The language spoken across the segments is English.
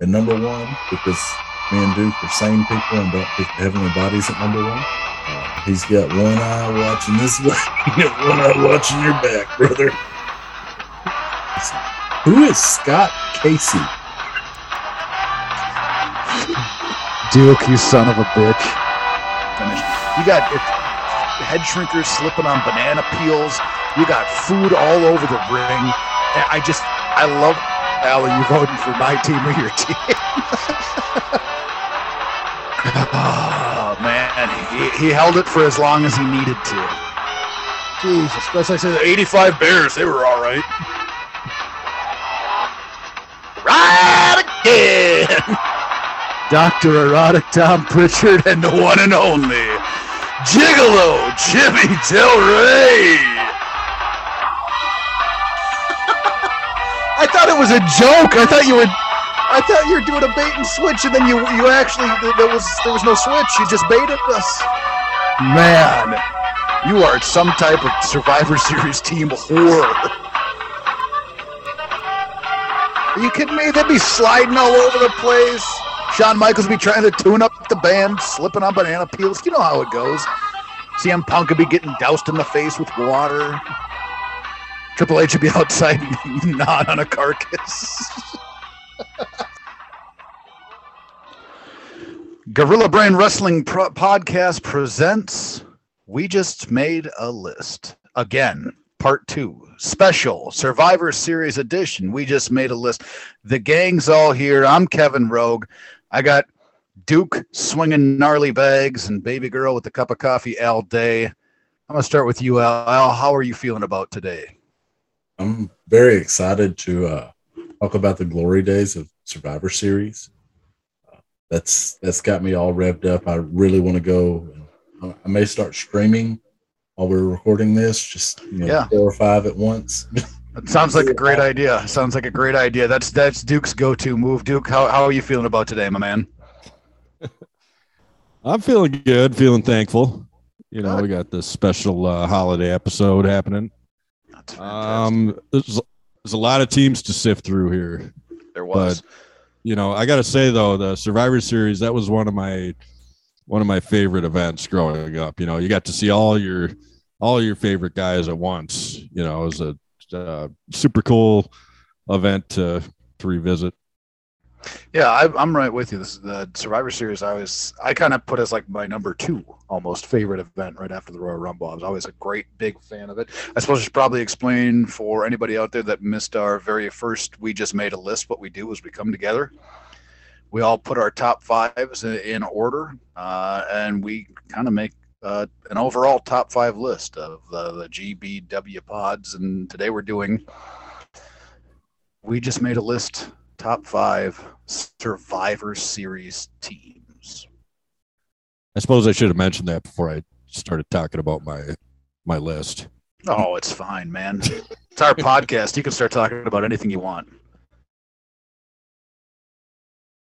at number one because me and Duke are sane people and don't pick heavenly bodies at number one. Uh, he's got one eye watching this way, one eye watching your back, brother. Who is Scott Casey? Duke, you son of a bitch. You got head shrinkers slipping on banana peels. You got food all over the ring. And I just, I love, Allie, you voting for my team or your team. oh, man. He, he held it for as long as he needed to. Jesus Christ. I said 85 Bears. They were all right. Right again. Dr. Erotic Tom Prichard and the one and only Gigolo Jimmy Del Ray. Was a joke. I thought you were I thought you were doing a bait and switch and then you you actually there was there was no switch. You just baited us. Man, you are some type of Survivor Series team whore. Are you kidding me? They'd be sliding all over the place. Shawn Michaels would be trying to tune up the band, slipping on banana peels. You know how it goes. CM Punk would be getting doused in the face with water. Triple H would be outside not on a carcass. Gorilla Brain Wrestling Pro- Podcast presents We Just Made a List. Again, part two, special Survivor Series edition. We just made a list. The gang's all here. I'm Kevin Rogue. I got Duke swinging gnarly bags and baby girl with a cup of coffee all day. I'm going to start with you, Al. Al, how are you feeling about today? I'm very excited to uh, talk about the glory days of Survivor Series. Uh, that's that's got me all revved up. I really want to go. I may start streaming while we're recording this, just you know, Yeah. four or five at once. It sounds like a great idea. Sounds like a great idea. That's that's Duke's go-to move. Duke, how, how are you feeling about today, my man? I'm feeling good, feeling thankful. You know, we got this special uh, holiday episode happening. Um, there's, there's a lot of teams to sift through here. there was. You know, I got to say though, the Survivor Series that was one of my one of my favorite events growing up. You know, you got to see all your all your favorite guys at once. You know, it was a uh, super cool event to to revisit. Yeah, I, I'm right with you. This is the Survivor Series. I was I kind of put as like my number two almost favorite event right after the Royal Rumble. I was always a great big fan of it. I suppose I should probably explain for anybody out there that missed our very first. We just made a list. What we do is we come together. We all put our top fives in, order, uh, and we kind of make uh, an overall top five list of uh, the GBW pods. And today we're doing. We just made a list top five Survivor Series teams. I suppose I should have mentioned that before I started talking about my my list. Oh, it's fine, man. It's our podcast. You can start talking about anything you want.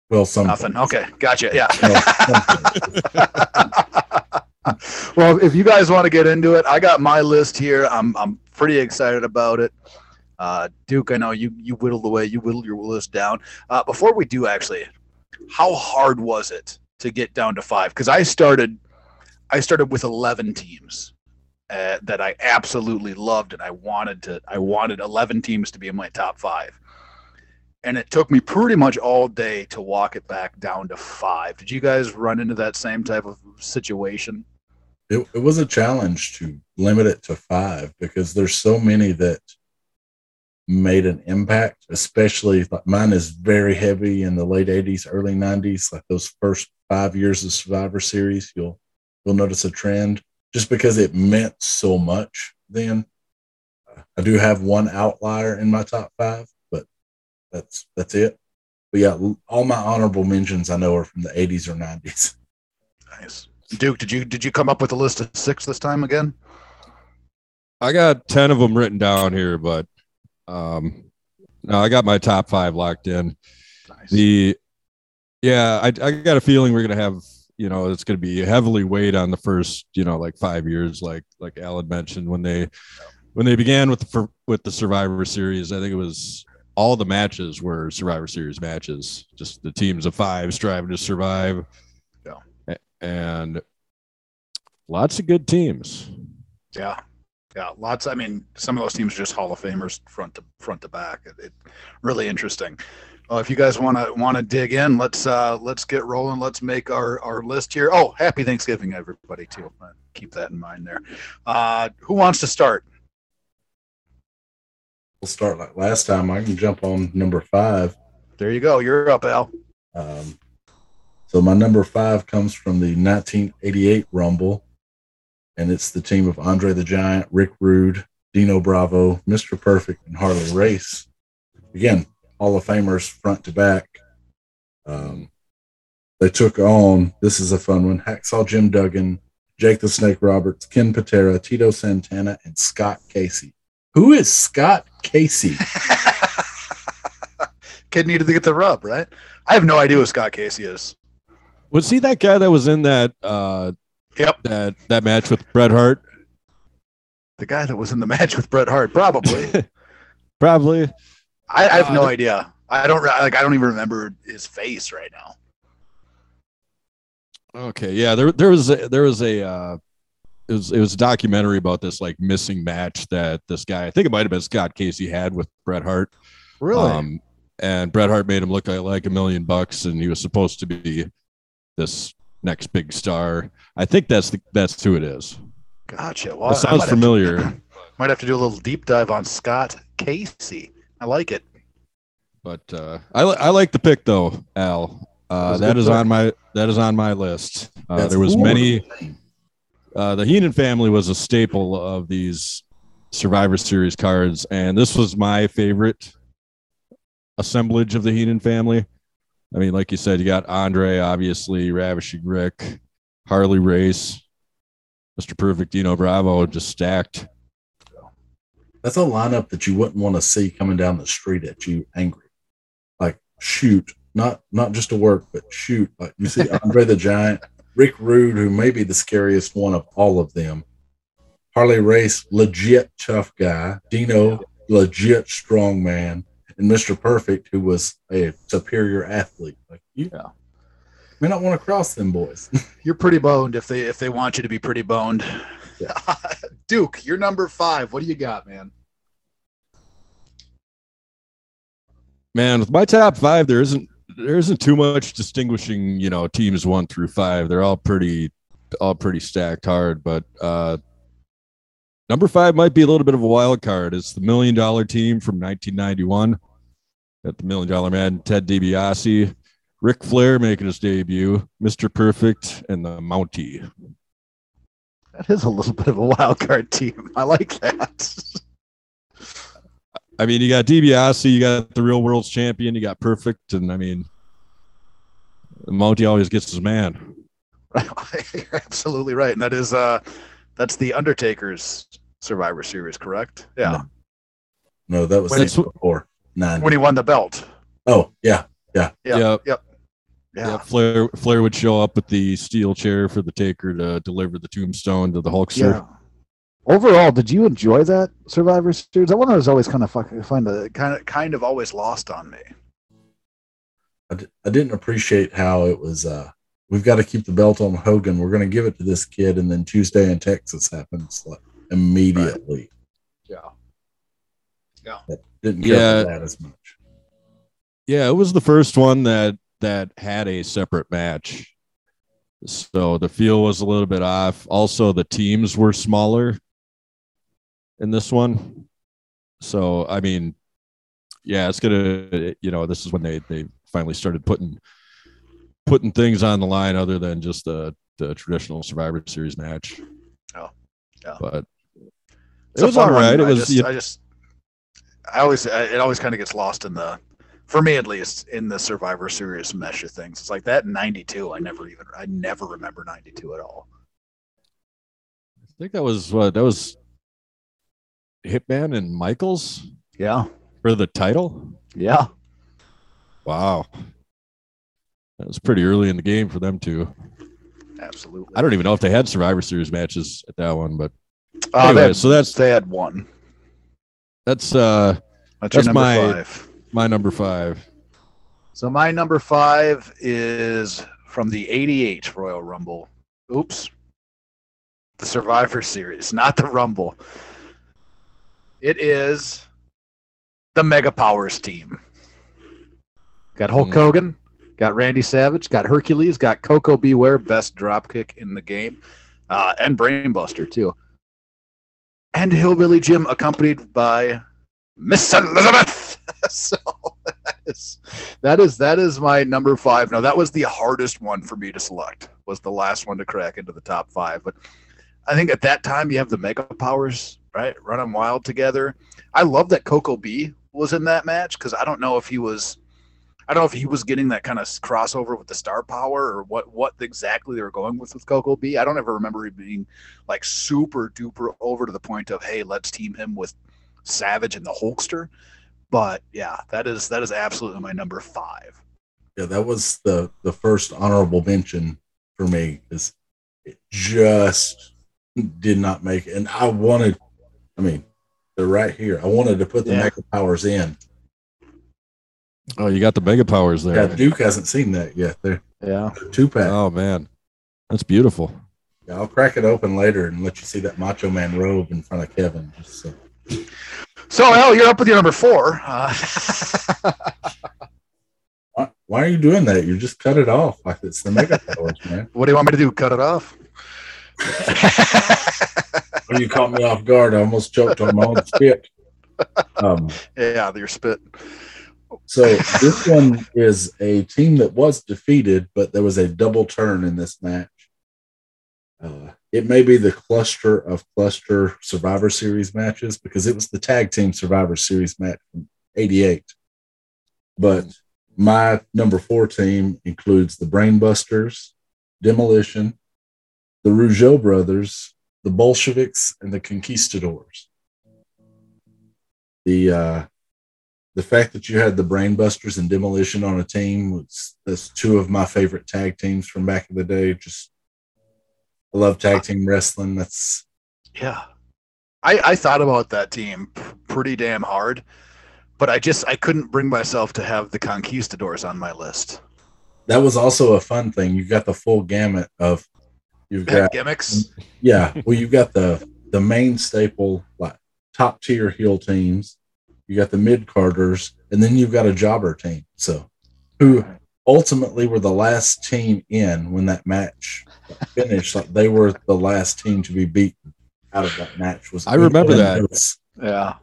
well, some Nothing. Okay, gotcha. Yeah. Well, well, if you guys want to get into it, I got my list here. I'm I'm pretty excited about it. Uh, Duke, I know you you whittled away, you whittled your list down. Uh, before we do, actually, how hard was it to get down to five? Because I started, I started with eleven teams uh, that I absolutely loved, and I wanted to. I wanted eleven teams to be in my top five, and it took me pretty much all day to walk it back down to five. Did you guys run into that same type of situation? it, it was a challenge to limit it to five because there's so many that made an impact especially like mine is very heavy in the late 80s early 90s like those first five years of survivor series you'll you'll notice a trend just because it meant so much then i do have one outlier in my top five but that's that's it but yeah all my honorable mentions i know are from the 80s or 90s Nice. Duke, did you did you come up with a list of six this time again? I got 10 of them written down here, but um no, I got my top five locked in. Nice. The yeah, I, I got a feeling we're gonna have you know it's gonna be heavily weighed on the first you know like five years, like like Alan mentioned when they when they began with the with the Survivor Series. I think it was all the matches were Survivor Series matches, just the teams of five striving to survive. Yeah. And lots of good teams. Yeah. Yeah. Lots. I mean, some of those teams are just Hall of Famers front to front to back. It, it really interesting. Well, if you guys want to want to dig in, let's uh let's get rolling. Let's make our our list here. Oh, happy Thanksgiving, everybody! Too. Keep that in mind there. Uh, who wants to start? We'll start like last time. I can jump on number five. There you go. You're up, Al. Um, so my number five comes from the 1988 Rumble, and it's the team of Andre the Giant, Rick Rude, Dino Bravo, Mr. Perfect, and Harley Race. Again, Hall of Famers front to back. Um, they took on this is a fun one: Hacksaw Jim Duggan, Jake the Snake Roberts, Ken Patera, Tito Santana, and Scott Casey. Who is Scott Casey? Kid needed to get the rub, right? I have no idea who Scott Casey is. Was he that guy that was in that uh Yep. that that match with Bret Hart? The guy that was in the match with Bret Hart, probably. Probably. I, I have Uh, no the- idea. I don't like. I don't even remember his face right now. Okay, yeah, there there was a, there was a uh, it was it was a documentary about this like missing match that this guy I think it might have been Scott Casey had with Bret Hart. Really. Um, and Bret Hart made him look like, like a million bucks, and he was supposed to be this next big star. I think that's the that's who it is. gotcha. Well, It sounds might have to- familiar, might have to do a little deep dive on Scott Casey. I like it. but uh, I I like the pick though, Al. Uh, that good pick. on my that is on my list. Uh, there was cool. many. Uh, the Heenan family was a staple of these Survivor Series cards, and this was my favorite assemblage of the Heenan family. I mean, like you said, you got Andre, obviously, Ravishing Rick, Harley Race, Mr. Perfect, Dino Bravo, just stacked. That's a lineup that you wouldn't want to see coming down the street at you angry. Like shoot, not not just to work, but shoot. Like you see Andre the Giant, Rick Rude, who may be the scariest one of all of them. Harley Race, legit tough guy. Dino, legit strong man. And Mr. Perfect, who was a superior athlete. Like you Yeah. may not want to cross them boys. You're pretty boned if they if they want you to be pretty boned. Duke, you're number five. What do you got, man? Man, with my top five, there isn't there isn't too much distinguishing, you know, teams one through five. They're all pretty all pretty stacked hard, but uh number five might be a little bit of a wild card. It's the million dollar team from 1991 at the million dollar man, Ted DiBiase, Ric Flair making his debut, Mr. Perfect, and the Mountie. That is a little bit of a wild card team. I like that. I mean, you got DiBiase, you got the real world's champion, you got Perfect, and I mean, Monty always gets his man. You're absolutely right, and that is uh, that's the Undertaker's Survivor Series, correct? Yeah, no, that was That's what- before nine. when he won the belt. Oh, yeah. Yeah, Yep. yep, Yeah. yeah. Flair Flair would show up with the steel chair for the Taker to deliver the tombstone to the Hulkster. Yeah. Overall, did you enjoy that Survivor Series? That one was always kind of fucking fun to. Kind of, kind of always lost on me. I, d- I didn't appreciate how it was. Uh, we've got to keep the belt on Hogan. We're going to give it to this kid, and then Tuesday in Texas happens like immediately. Yeah, yeah. Didn't care Yeah. for that as much. Yeah, it was the first one that that had a separate match. So the feel was a little bit off. Also, the teams were smaller in this one. So I mean, yeah, it's gonna you know, this is when they they finally started putting putting things on the line other than just the the traditional Survivor Series match. Oh, yeah. But It's it was all right. one. It I was just, you- I just, I always, it always kind of gets lost in the, for me at least, in the Survivor Series mesh of things. It's like that '92. I never even, I never remember '92 at all. I think that was what that was Hitman and Michaels Yeah. for the title. Yeah. Wow. That was pretty early in the game for them too. Absolutely. I don't even know if they had Survivor Series matches at that one, but Uh, anyway, they, so that's they had one. that's uh That's, your That's number my- five. My number five. So my number five is from the '88 Royal Rumble. Oops, the Survivor Series, not the Rumble. It is the Mega Powers team. Got Hulk Mm. Hogan, got Randy Savage, got Hercules, got Koko B. Ware, best dropkick in the game, uh, and Brainbuster too. And Hillbilly Jim, accompanied by Miss Elizabeth. so that is, that is that is my number five. Now that was the hardest one for me to select. Was the last one to crack into the top five, but I think at that time you have the Mega Powers right running wild together. I love that Koko B was in that match because I don't know if he was. I don't know if he was getting that kind of crossover with the star power or what what exactly they were going with with Koko B. I don't ever remember him being like super duper over to the point of hey, let's team him with Savage and the Hulkster. But yeah, that is that is absolutely my number five. Yeah, that was the the first honorable mention for me. Is it just did not make it, and I wanted. I mean, they're right here. I wanted to put the Yeah. Mega Powers in. Oh, you got the mega powers there. Yeah, Duke hasn't seen that yet. They're Yeah. two pack. Oh man, that's beautiful. Yeah, I'll crack it open later and let you see that Macho Man robe in front of Kevin. Just so. So Al, you're up with your number four. Uh, Why, why are you doing that? You just cut it off like it's the Mega Powers, man. what do you want me to do? Cut it off? When you caught me off guard, I almost choked on my own spit. Um, yeah, your spit. so this one is a team that was defeated, but there was a double turn in this match. Uh, it may be the cluster of cluster Survivor Series matches because it was the tag team Survivor Series match from '88. But my number four team includes the Brainbusters, Demolition, the Rougeau brothers, the Bolsheviks, and the Conquistadors. The uh, the fact that you had the Brainbusters and Demolition on a team was that's two of my favorite tag teams from back in the day. Just I love tag team wrestling. That's Yeah. I, I thought about that team pretty damn hard, but I just I couldn't bring myself to have the Conquistadors on my list. that was also a fun thing. You got the full gamut of you've got gimmicks. yeah, well you've got the the main staple like top tier heel teams. You got the mid carders, and then you've got a jobber team. So who ultimately were the last team in when that match finished. Like they were the last team to be beaten out of that match. Was I remember that. It's- Yeah.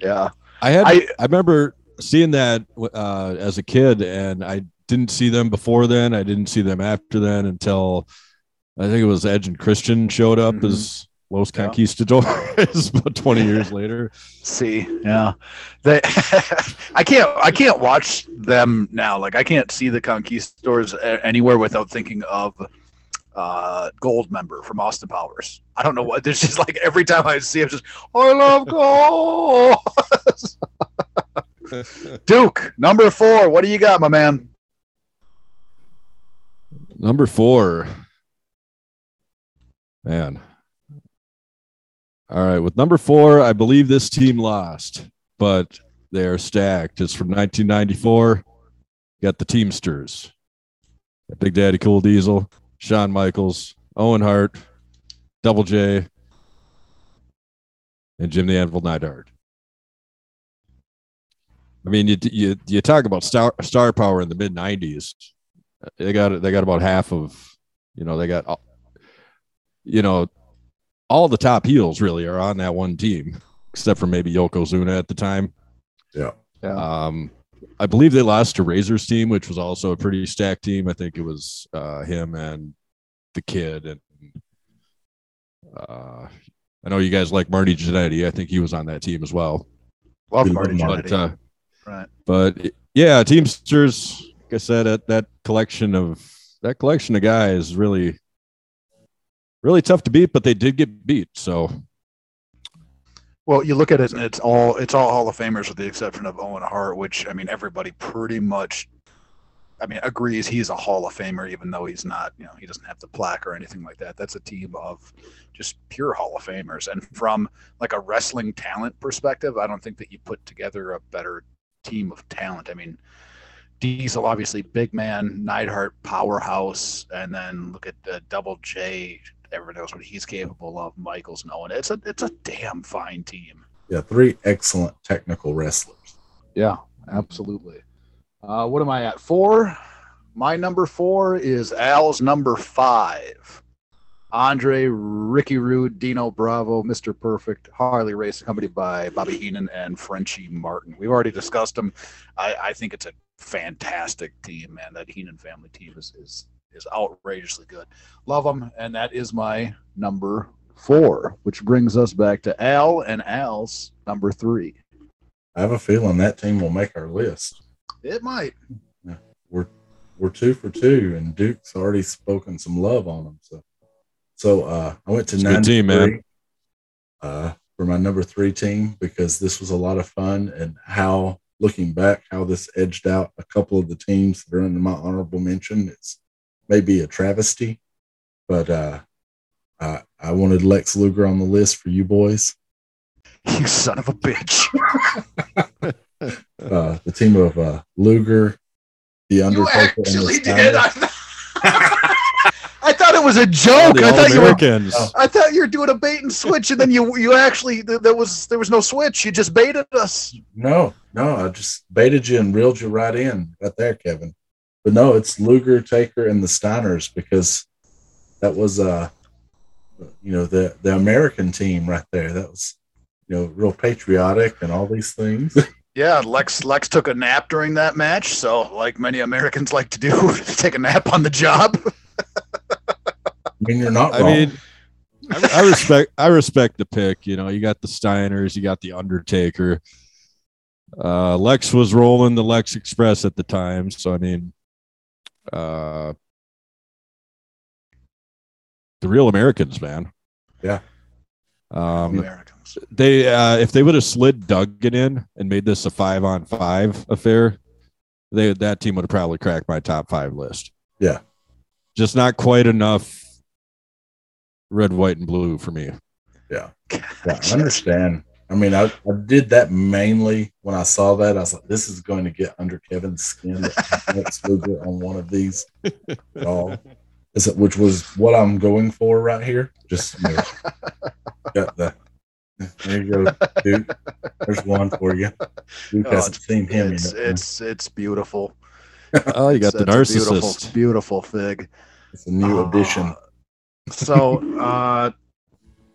Yeah. I had I I remember seeing that uh, as a kid, and I didn't see them before then. I didn't see them after then until I think it was Edge and Christian showed up Mhm. as Los Yeah. Conquistadores about 20 years later. see. Yeah. They I can't I can't watch them now. Like I can't see the Conquistadors anywhere without thinking of uh Goldmember from Austin Powers. I don't know what there's just like every time I see him just I love gold. Duke, number four. What do you got, my man? Number four. Man. All right. With number four, I believe this team lost, but they're stacked. It's from 1994. Got the Teamsters. Big Daddy Cool Diesel, Shawn Michaels, Owen Hart, Double J, and Jim the Anvil Neidhart. I mean, you you you talk about star star power in the mid '90s. They got they got about half of, you know, they got, all- you know, all the top heels really are on that one team, except for maybe Yokozuna at the time. yeah. Um, I believe they lost to Razor's team, which was also a pretty stacked team. I think it was uh, him and the kid, and uh, I know you guys like Marty Jannetty. I think he was on that team as well. Love Marty love But uh, Right. but yeah, Teamsters. Like I said, that that collection of that collection of guys really really tough to beat, but they did get beat. So Well, you look at it, and it's all it's all Hall of Famers with the exception of Owen Hart, which I mean everybody pretty much, I mean, agrees he's a Hall of Famer, even though he's not. You know, he doesn't have the plaque or anything like that. That's a team of just pure Hall of Famers, and from like a wrestling talent perspective, I don't think that you put together a better team of talent. I mean, Diesel obviously big man, Neidhart powerhouse, and then look at the Double J. Everyone knows what he's capable of. Michaels and Owen. It's a it's a damn fine team. Yeah, three excellent technical wrestlers. Yeah, absolutely. Uh, what am I at? Four. My number four is Al's number five. Andre, Ricky Rude, Dino Bravo, Mr. Perfect, Harley Race, accompanied by Bobby Heenan and Frenchie Martin. We've already discussed them. I, I think it's a fantastic team, man. That Heenan family team is, is is outrageously good. Love them, and that is my number four, which brings us back to Al and Al's number three. I have a feeling that team will make our list. It might. We're we're two for two, and Duke's already spoken some love on them. So, so uh, I went to It's a team, man. Uh, for my number three team because this was a lot of fun, and how looking back, how this edged out a couple of the teams that are in my honorable mention. It's maybe a travesty, but uh, I, I wanted Lex Luger on the list for you boys. You son of a bitch. Uh, the team of uh, Luger, the You Undertaker, and actually the did. Steiner. I, I thought it was a joke. I thought you were. Oh. I thought you were doing a bait and switch, and then you you actually th- there was there was no switch. You just baited us. No, no, I just baited you and reeled you right in right there, Kevin. But no, it's Luger, Taker, and the Steiners because that was uh you know the the American team right there. That was you know real patriotic and all these things. Yeah, Lex Lex took a nap during that match. So, like many Americans like to do, take a nap on the job. I mean, you're not I wrong. mean, I, I respect I respect the pick. You know, you got the Steiners, you got the Undertaker. Uh, Lex was rolling the Lex Express at the time, so I mean, uh, the real Americans, man. Yeah. Um, Americans. they uh, if they would have slid Duggan in and made this a five on five affair, they that team would have probably cracked my top five list. Yeah. just not quite enough red, white, and blue for me. yeah, I understand. I mean, I, I did that mainly when I saw that. I was like, this is going to get under Kevin's skin. that Lex Luger on one of these at all. Is it, which was what I'm going for right here. Just you know, got the there you go, Duke. There's one for you. Duke Oh, hasn't seen him It's yet. it's it's beautiful. Oh, you got the It's a beautiful, narcissist. beautiful fig. It's a new Uh, addition. So uh,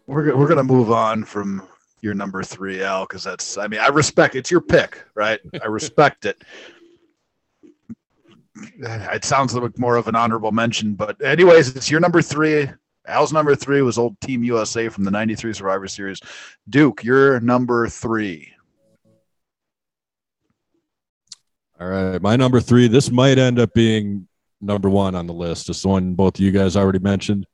we're we're gonna move on from your number three, Al, because that's I mean I respect it's your pick, right? I respect it. It sounds like more of an honorable mention, but anyways, it's your number three. Al's number three was old Team USA from the '93 Survivor Series. Duke, your number three. All right, my number three. This might end up being number one on the list. It's the one both of you guys already mentioned.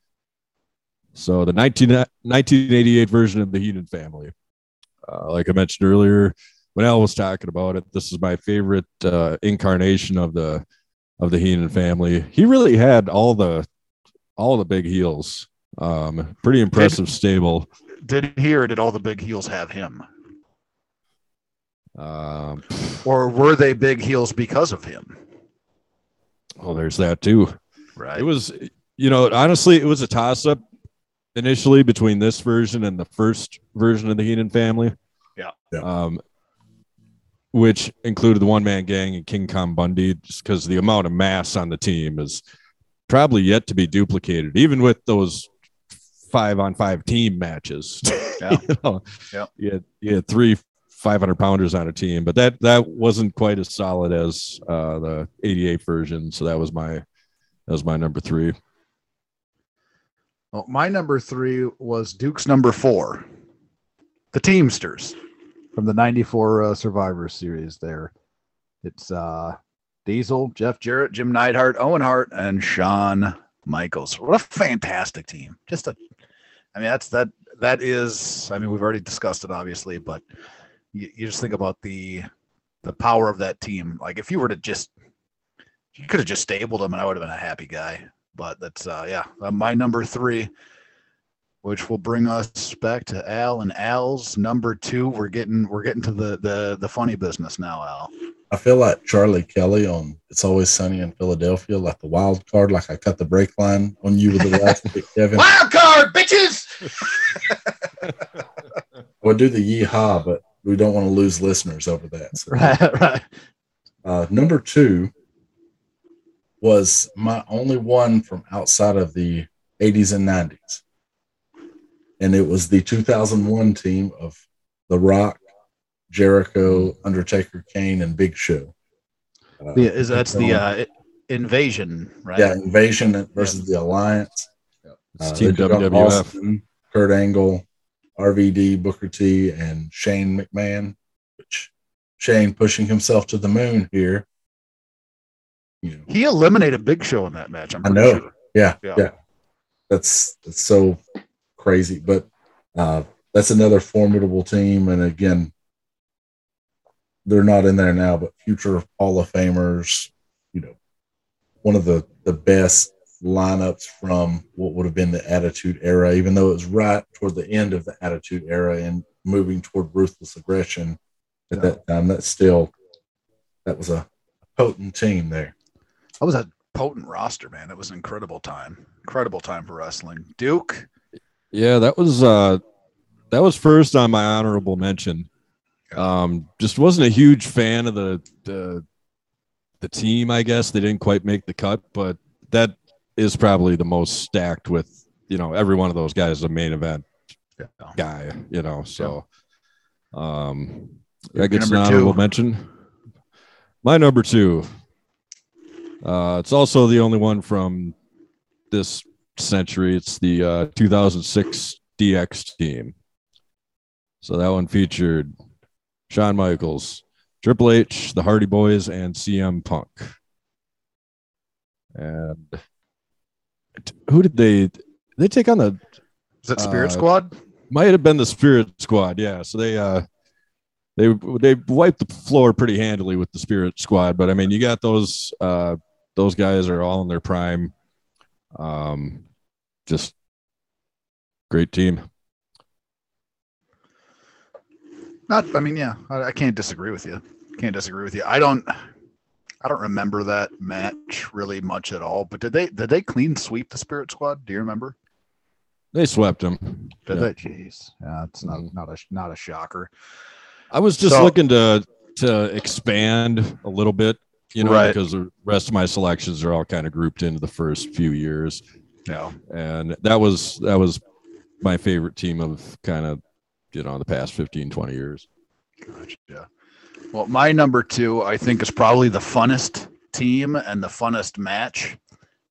So the 19, 1988 version of the Heenan family. Uh, like I mentioned earlier, when Al was talking about it, this is my favorite uh, incarnation of the of the Heenan family. He really had all the all the big heels. Um, pretty impressive stable. Did he or did all the big heels have him? Um, Or were they big heels because of him? oh, there's that too. Right. It was, you know, honestly, it was a toss up initially between this version and the first version of the Heenan family. Yeah. Yeah. Um, which included the one man gang and King Kong Bundy, just because the amount of mass on the team is probably yet to be duplicated, even with those five on five team matches. Yeah. you know, Yeah. you had, you had three 500 pounders on a team, but that that wasn't quite as solid as uh, the 88 version. So that was my that was my number three. Well, my number three was Duke's number four, the Teamsters from the 94 uh, Survivor Series there. It's uh, Diesel, Jeff Jarrett, Jim Neidhart, Owen Hart, and Shawn Michaels. What a fantastic team. Just a, I mean, that's that, that is, I mean, we've already discussed it obviously, but you, you just think about the, the power of that team. Like if you were to just, you could have just stabled them and I would have been a happy guy but that's uh yeah uh, my number three which will bring us back to al and al's number two we're getting we're getting to the the the funny business now al I feel like Charlie Kelly on It's Always Sunny in Philadelphia, like the wild card, like I cut the brake line on you with the last pick, Kevin. Wild card, bitches. Would do the yeehaw, but we don't want to lose listeners over that. So. Right, right. Uh, number two was my only one from outside of the 80s and 90s. And it was the 2001 team of The Rock, Jericho, Undertaker, Kane, and Big Show. Uh, Yeah, is that's the uh, invasion, right? yeah, Invasion versus the Alliance. It's Uh, Team they took on WWF. Austin, Kurt Angle, RVD, Booker T, and Shane McMahon, which Shane pushing himself to the moon here. You know, He eliminated Big Show in that match. I'm I know. sure. yeah, Yeah. yeah, That's that's so crazy, but uh, that's another formidable team. And again, they're not in there now, but future Hall of Famers. You know, one of the the best lineups from what would have been the Attitude Era, even though it was right toward the end of the Attitude Era and moving toward ruthless aggression at that time. That's still that was a potent team there. That was a potent roster, man. It was an incredible time. Incredible time for wrestling. Duke. Yeah, that was uh that was first on my honorable mention. Um just wasn't a huge fan of the the the team, I guess. They didn't quite make the cut, but that is probably the most stacked with, you know, every one of those guys is a main event Yeah. guy, you know. So um Your that gets an honorable two. mention. My number two. Uh it's also the only one from this century. It's the uh 2006 DX team. So that one featured Shawn Michaels, Triple H, the Hardy Boys, and CM Punk. And who did they they take on the Is that Spirit Uh, Squad? might have been the Spirit Squad, yeah. So they uh they they wiped the floor pretty handily with the Spirit Squad, but I mean, you got those uh those guys are all in their prime. Um just great team. Not. I mean, yeah. I, I can't disagree with you. Can't disagree with you. I don't. I don't remember that match really much at all. But did they did they clean sweep the Spirit Squad? Do you remember? They swept them. Did Yeah. they? Jeez. Yeah, it's not Mhm. not a not a shocker. I was just So- looking to to expand a little bit, you know, Right. because the rest of my selections are all kind of grouped into the first few years. Yeah. and that was that was my favorite team of kind of you know the past 15 20 years Gotcha. Yeah. Well, my number two, I think, is probably the funnest team and the funnest match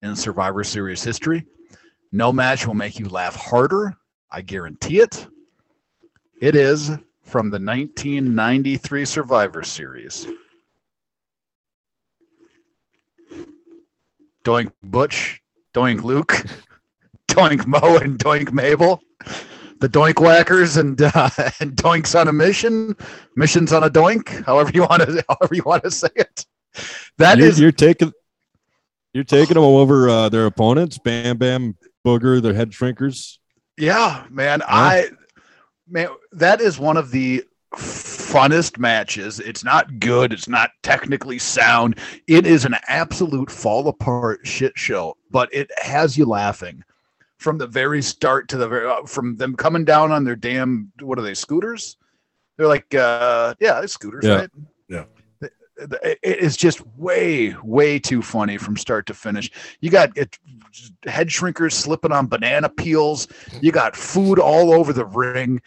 in Survivor Series history. No match will make you laugh harder. I guarantee it. It is from the 1993 Survivor Series. Doink Butch, Doink Luke, Doink Mo, and Doink Mabel. The Doink Whackers and uh, and Doinks on a mission, missions on a Doink, however you want to however you want to say it. That you're, is you're taking you're taking them over uh, their opponents bam bam booger their head shrinkers Yeah, man. I man, that is one of the funnest matches. It's not good. It's not technically sound. It is an absolute fall apart shit show, but it has you laughing from the very start to the very uh, from them coming down on their damn what are they scooters? They're like uh yeah, they're scooters, Yeah. right? Yeah. It- it is just way way too funny from start to finish. You got it head shrinkers slipping on banana peels. You got food all over the ring.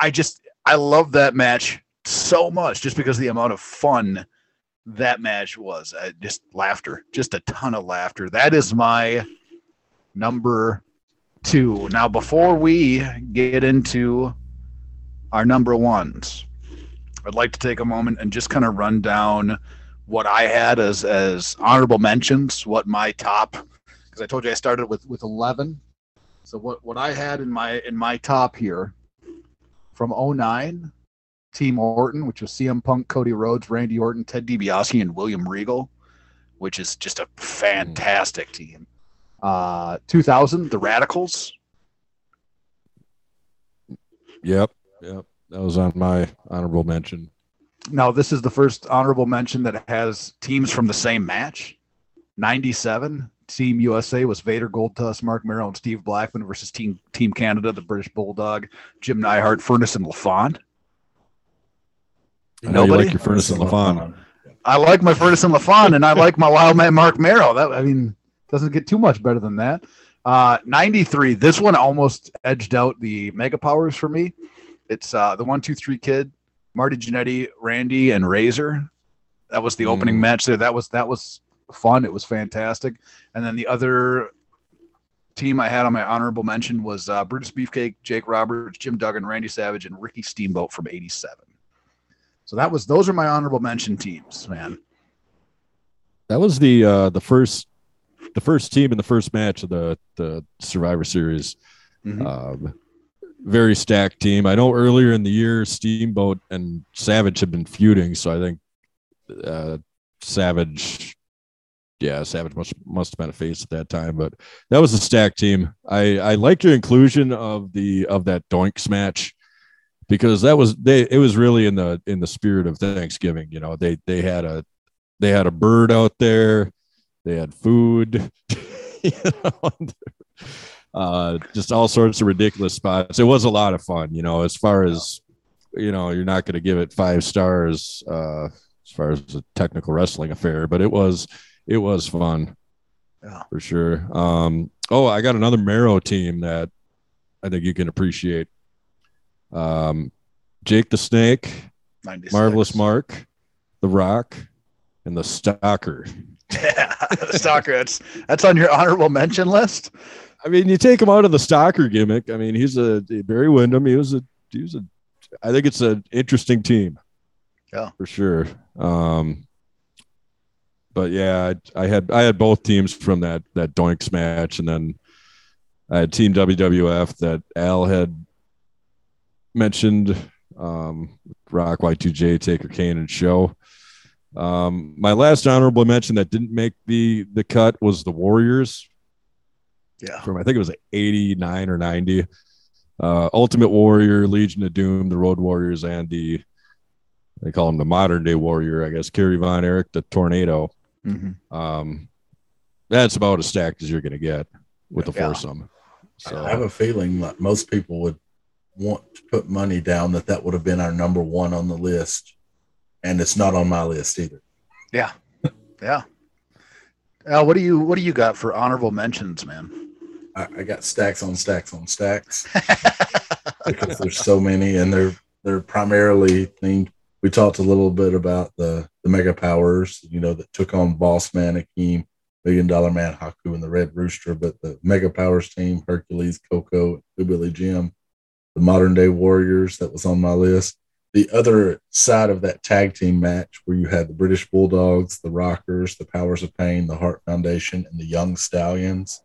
I just I love that match so much just because the amount of fun that match was. Uh, just laughter, just a ton of laughter. That is my number two. Now, before we get into our number ones, I'd like to take a moment and just kind of run down what I had as as honorable mentions, what my top because I told you I started with with 11. So what what I had in my in my top here from 09, Team Orton, which was CM Punk, Cody Rhodes, Randy Orton, Ted DiBiase, and William Regal, which is just a fantastic team. Uh, 2000, the Radicals. yep yep that was on my honorable mention Now, this is the first honorable mention that has teams from the same match. 97, Team USA was Vader Goldust, Marc Mero, and Steve Blackman versus Team Team Canada, the British Bulldog, Jim Neidhart, Furnas, and LaFon. I Nobody? like your Furnas and LaFon. I like my Furnas and LaFon, and I like my Wild Man Marc Mero. That I mean, doesn't get too much better than that. Uh, 93. This one almost edged out the Mega Powers for me. It's uh, the one, two, three kid, Marty Jannetty, Randy, and Razor. That was the opening Mm. match there. That was that was fun. It was fantastic. And then the other team I had on my honorable mention was uh, Brutus Beefcake, Jake Roberts, Jim Duggan, Randy Savage, and Ricky Steamboat from '87. So that was those are my honorable mention teams, man. That was the uh, the first the first team in the first match of the the Survivor Series. Mhm. Um, very stacked team. I know earlier in the year, Steamboat and Savage had been feuding, so I think uh, Savage, yeah, Savage must must have been a face at that time. But that was a stacked team. I I liked your inclusion of the of that Doinks match because that was they it was really in the in the spirit of Thanksgiving. You know, they they had a they had a bird out there, they had food. you know, uh, just all sorts of ridiculous spots. It was a lot of fun, you know, as far as, you know, you're not going to give it five stars uh, as far as a technical wrestling affair, but it was, it was fun. Yeah. For sure. Um, oh, I got another Marrow team that I think you can appreciate. Um, Jake the Snake, 96. Marvelous Mark, The Rock, and the Stalker. Yeah, Stalker. That's that's on your honorable mention list. I mean, you take him out of the stalker gimmick. I mean, he's a Barry Windham. He was a he was a. I think it's an interesting team. Yeah. for sure. Um, but yeah, I, I had I had both teams from that that Doinks match, and then I had Team WWF that Al had mentioned. Um, Rock Y2J, Taker Kane, and Show. Um, my last honorable mention that didn't make the the cut was the Warriors Yeah. from I think it was 89 or 90. Uh, Ultimate Warrior, Legion of Doom, the Road Warriors, and the they call him the modern day warrior, I guess. Kerry Von Erich, the tornado. Mhm. Um, that's about as stacked as you're gonna get with the Yeah. foursome. So I have a feeling that most people would want to put money down that that would have been our number one on the list, and it's not on my list either. Yeah. Yeah. Al, what do you what do you got for honorable mentions, man? I, I got stacks on stacks on stacks because there's so many, and they're they're primarily themed. We talked a little bit about the the mega powers, you know, that took on Boss Man, Akeem, Million Dollar Man, Haku, and the Red Rooster. But the mega powers team, Hercules, Koko, Billy Jim, the modern day Warriors, that was on my list. The other side of that tag team match, where you had the British Bulldogs, the Rockers, the Powers of Pain, the Heart Foundation, and the Young Stallions.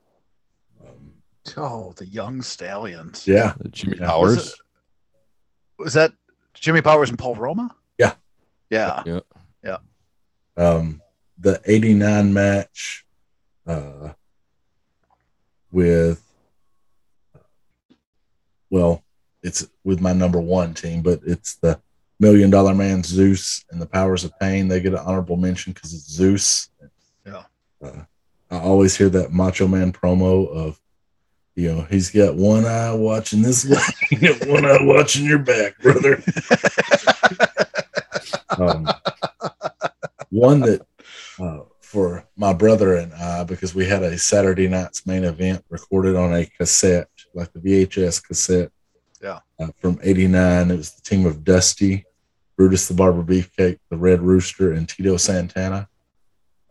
Um, Oh, the young stallions. yeah, Jimmy Yeah. Powers. Was, it- was that Jimmy Powers and Paul Roma? Yeah. Yeah. Yeah. Um, the 89 match uh, with, well, it's with my number one team, but it's the Million Dollar Man Zeus and the Powers of Pain. They get an honorable mention because it's Zeus. Yeah. Uh, I always hear that Macho Man promo of, you know, he's got one eye watching this way, one eye watching your back, brother. um, one that uh, for my brother and I, because we had a Saturday night's main event recorded on a cassette, like the VHS cassette. Yeah. Uh, from '89, it was the team of Dusty, Brutus the Barber Beefcake, the Red Rooster, and Tito Santana.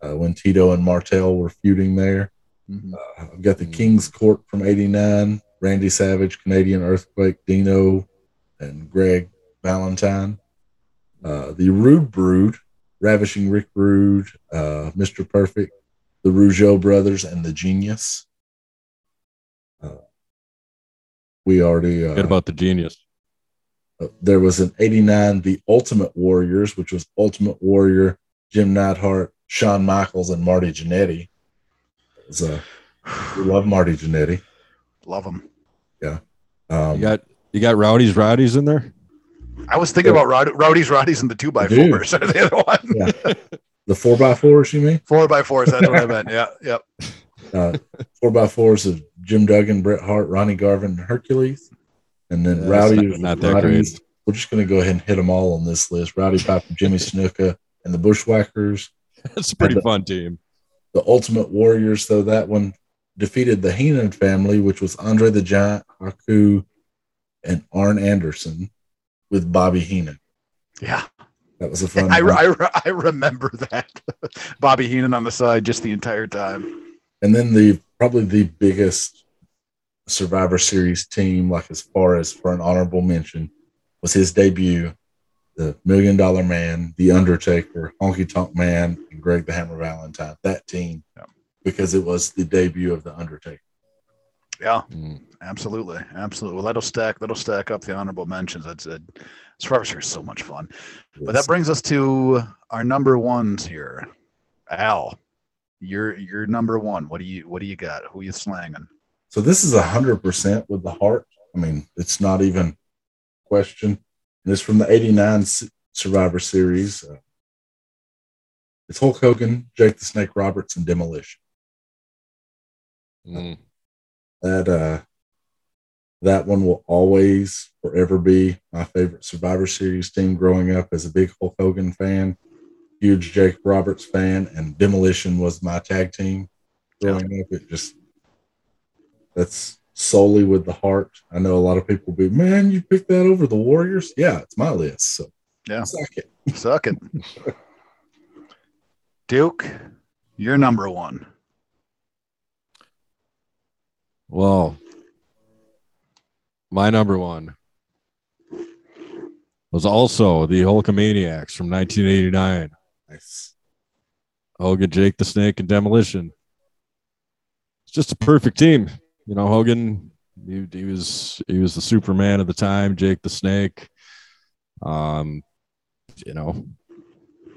Uh, when Tito and Martel were feuding there, Mhm. uh, I've got the King's Court from '89, Randy Savage, Canadian Earthquake, Dino, and Greg Valentine. Uh, the Rude Brood, Ravishing Rick Rude, uh, Mr. Perfect, the Rougeau brothers, and the Genius. Uh, we already uh, Forget about the genius. uh, there was an 89 the ultimate warriors which was ultimate warrior jim neidhart shawn michaels and marty Jannetty. Was, uh, we love marty Jannetty. Love them. um, You got you got Rowdy's Rowdies in there. I was thinking Yeah. about Rowd- Rowdy's Roddies and the two by I fours. Are the other one? The four by fours, you mean? Four by fours. That's what I meant. Yeah, yep. Uh, four by fours of Jim Duggan, Bret Hart, Ronnie Garvin, Hercules, and then Yeah, Rowdy. not- not that Roddy's. We're just going to go ahead and hit them all on this list. Rowdy Piper, Jimmy Snuka, and the Bushwhackers. That's a pretty the- fun team. The Ultimate Warriors, though, that one defeated the Heenan family, which was Andre the Giant, Haku, and Arn Anderson with Bobby Heenan. Yeah. That was a fun I. I, I remember that. Bobby Heenan on the side just the entire time. And then the probably the biggest Survivor Series team, like as far as for an honorable mention, was his debut, the Million Dollar Man, The Undertaker, Honky Tonk Man, and Greg the Hammer Valentine. That team, Yeah. because it was the debut of the Undertaker. Yeah, Mm. absolutely, absolutely. Well, that'll stack. That'll stack up the honorable mentions. That's it. Survivor Series is so much fun. But that brings us to our number ones here. Al, you're you're number one. What do you what do you got? Who you slanging? So this is a hundred percent with the heart. I mean, it's not even a question. And it's from the '89 Survivor Series. Uh, it's Hulk Hogan, Jake the Snake Roberts, and Demolition. Mm. That uh that one will always forever be my favorite survivor series team growing up as a big hulk hogan fan huge jake roberts fan and demolition was my tag team growing up it just that's solely with the heart i know a lot of people will be man you picked that over the warriors yeah it's my list so Yeah. suck it Suck it. Duke, you're number one. Well, my number one was also the Hulkamaniacs from 1989. nice Hogan, Jake the Snake, and Demolition. It's just a perfect team. You know, Hogan, he, he was he was the Superman of the time. Jake the Snake, um, you know,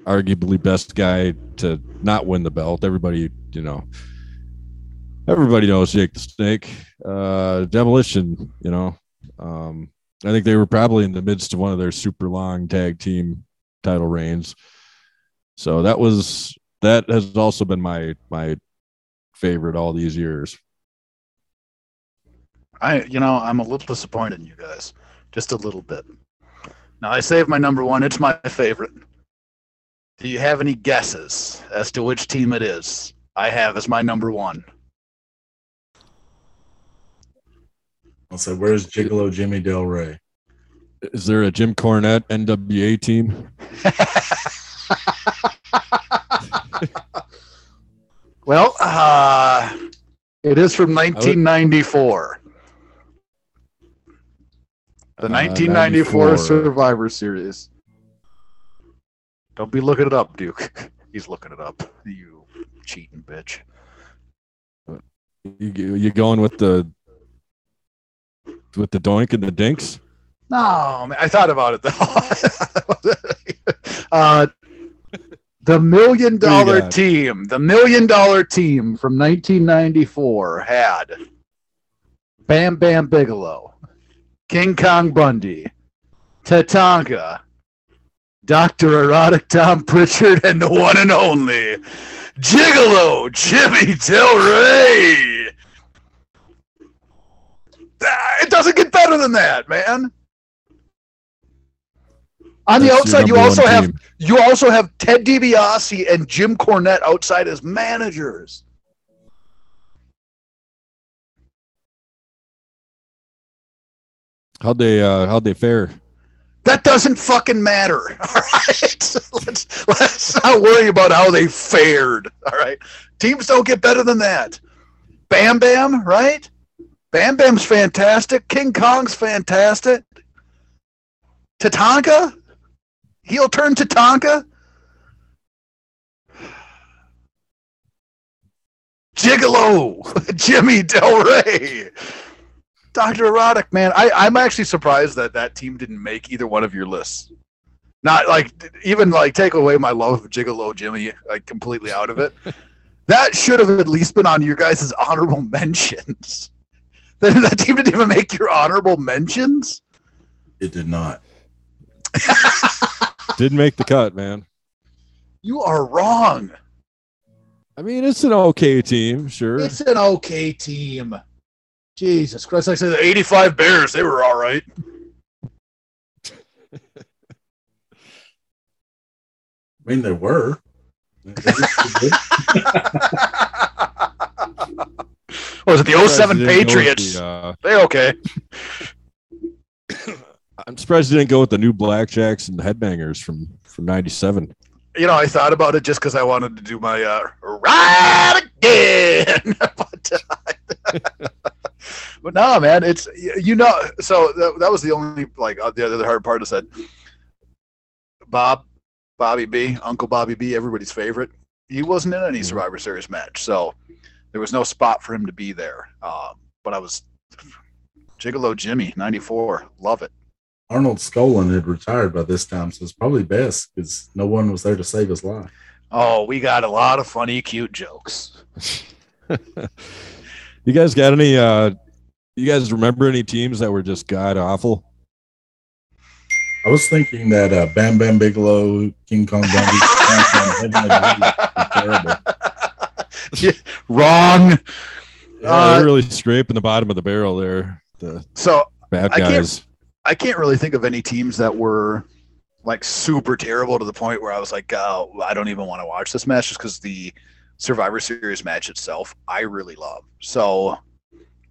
arguably best guy to not win the belt. Everybody, you know, everybody knows Jake the Snake. Uh, Demolition, you know, um, I think they were probably in the midst of one of their super long tag team title reigns. So that was that has also been my my favorite all these years. I, you know, I'm a little disappointed in you guys, just a little bit. Now I saved my number one. It's my favorite. Do you have any guesses as to which team it is? I have as my number one. I'll say where's gigolo jimmy del ray Is there a Jim Cornette NWA team? well, uh, it is from 1994. The Uh, 1994 94. Survivor Series. Don't be looking it up, Duke. He's looking it up. You cheating bitch. You you going with the with the doink and the dinks? No, man, I thought about it though. uh, the million Dollar team, the million dollar team from 1994 had Bam Bam Bigelow, King Kong Bundy, Tatanka, Dr. Erotic Tom Prichard, and the one and only Gigolo Jimmy Del Ray. Ah, It doesn't get better than that, man. On the That's outside, you also have team. you also have Ted DiBiase and Jim Cornette outside as managers. how'd they uh how'd they fare? That doesn't fucking matter. All right. let's let's not worry about how they fared. All right. Teams don't get better than that. Bam Bam, right? Bam Bam's fantastic. King Kong's fantastic. Tatanka? He'll turn Tatanka? Gigolo, Jimmy Del Ray, Doctor Erotic, man. I, I'm actually surprised that that team didn't make either one of your lists. Not like even like take away my love of Gigolo Jimmy, like completely out of it. that should have at least been on your guys' honorable mentions. That, that team didn't even make your honorable mentions. it did not Didn't make the cut, man. You are wrong. I mean, it's an okay team, sure. It's an okay team. Jesus Christ! Like I said, the '85 Bears, they were all right. I mean, they were. Was it the 07 Surprised you didn't go with Patriots? the, uh, They okay. I'm surprised you didn't go with the new Blackjacks and Headbangers from from '97. You know, I thought about it just because I wanted to do my uh, ride again. but, uh, but no, man, it's you know. So that, that was the only like uh, the other hard part is that Bob, Bobby B, Uncle Bobby B, everybody's favorite. He wasn't in any Mhm. Survivor Series match, so there was no spot for him to be there. Um, but I was Gigolo Jimmy, '94, love it. Arnold Skaaland had retired by this time, so it's probably best because no one was there to save his life. Oh, we got a lot of funny, cute jokes. you guys got any? uh You guys remember any teams that were just god awful? I was thinking that uh, Bam Bam Bigelow, King Kong Bundy, Heavenly Body were terrible. Wrong. Yeah, Uh, really scraping the bottom of the barrel there. The So bad I can't- guys. I can't really think of any teams that were like super terrible to the point where I was like, oh, I don't even want to watch this match just because the Survivor Series match itself, I really love. So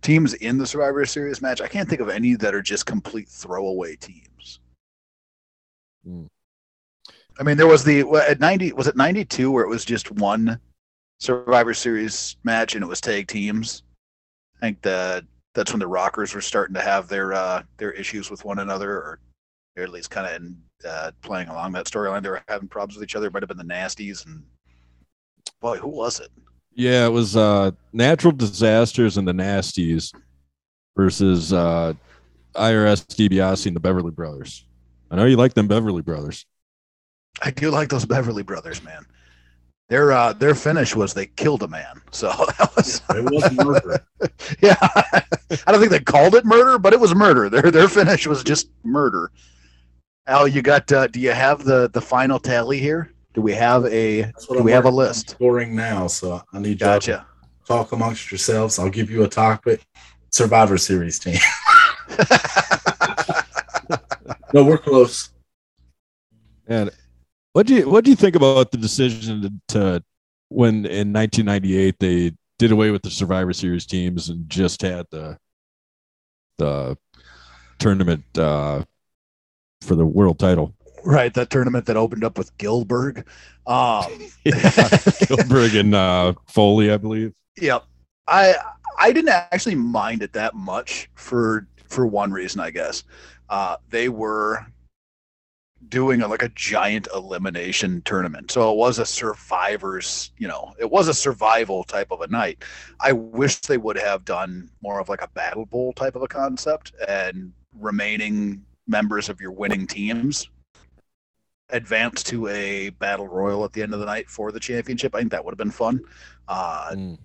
teams in the Survivor Series match, I can't think of any that are just complete throwaway teams. Hmm. I mean, there was the at ninety was it ninety two where it was just one Survivor Series match and it was tag teams. I think that that's when the Rockers were starting to have their uh, their issues with one another, or at least kind of uh, playing along that storyline. They were having problems with each other. It might have been the Nasties, and boy, who was it? Yeah, it was uh natural disasters and the nasties versus uh IRS DiBiase and the Beverly Brothers. I know you like them Beverly Brothers. I do like those Beverly Brothers, man. Their uh, their finish was they killed a man. So that was It was murder. yeah. I don't think they called it murder, but it was murder. Their their finish was just murder. Al, you got? Uh, do you have the the final tally here? Do we have a That's do I'm we have a list? Scoring now, so I need y'all to Gotcha. talk amongst yourselves. I'll give you a topic. Survivor Series team. no, we're close. And what do you what do you think about the decision to, to when in 1998 they did away with the Survivor Series teams and just had the the tournament uh, for the world title? right, that tournament that opened up with Gillberg. Um, Gillberg and uh, Foley, I believe. Yep. I I didn't actually mind it that much for for one reason, I guess. Uh, they were doing a, like a giant elimination tournament, so it was a survivors. You know, it was a survival type of a night. I wish they would have done more of like a battle bowl type of a concept, and remaining members of your winning teams advance to a battle royal at the end of the night for the championship. I think that would have been fun. Uh, Mm.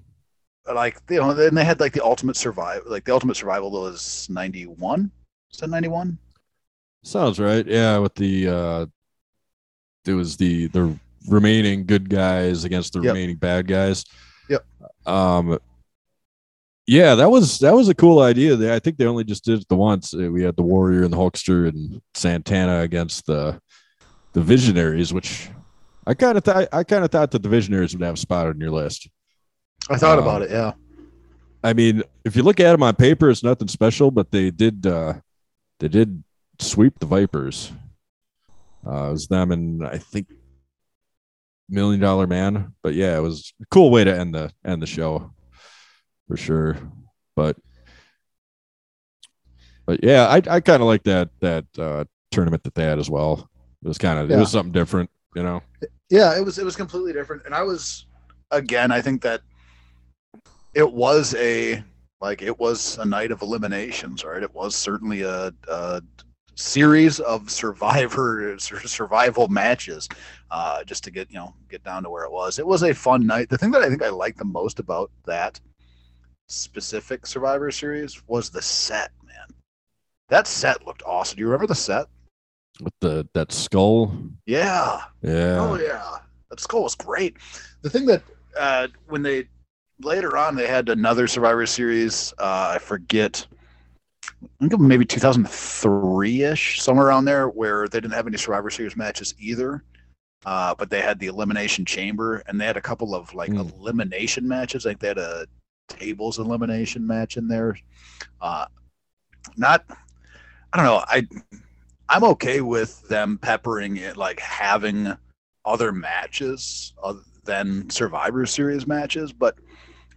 like you know, then they had like the ultimate survival, like the ultimate survival was ninety one. Is that ninety one? Sounds right. Yeah, with the uh it was the the remaining good guys against the Yep. remaining bad guys. Yep. Um yeah, that was that was a cool idea. They, I think they only just did it the once. Uh, We had the Warrior and the Hulkster and Santana against the the Visionaries, which I kind of thought I kind of thought that the Visionaries would have a spot on your list. I thought Um, about it. Yeah. I mean, if you look at them on paper, it's nothing special, but they did uh they did sweep the Vipers. Uh it was them and I think Million Dollar Man. But yeah, it was a cool way to end the end the show for sure. But but yeah, I I kind of like that that uh tournament that they had as well. It was kind of it was something different, you know. Yeah, it was it was completely different, and I was again. I think that it was a like it was a night of eliminations, right? It was certainly a, a series of survivor sur- survival matches, uh, just to get you know get down to where it was. It was a fun night. The thing that I think I liked the most about that specific Survivor series was the set, man. That set looked awesome. Do you remember the set? with the that skull. Yeah. Yeah. Oh yeah, that skull was great. The thing that uh, when they later on they had another Survivor Series, uh, I forget, I think maybe 2003 ish, somewhere around there, where they didn't have any Survivor Series matches either. Uh, but they had the Elimination Chamber, and they had a couple of like Hmm. elimination matches. Like they had a tables elimination match in there. Uh, not, I don't know. I I'm okay with them peppering it, like having other matches other than Survivor Series matches, but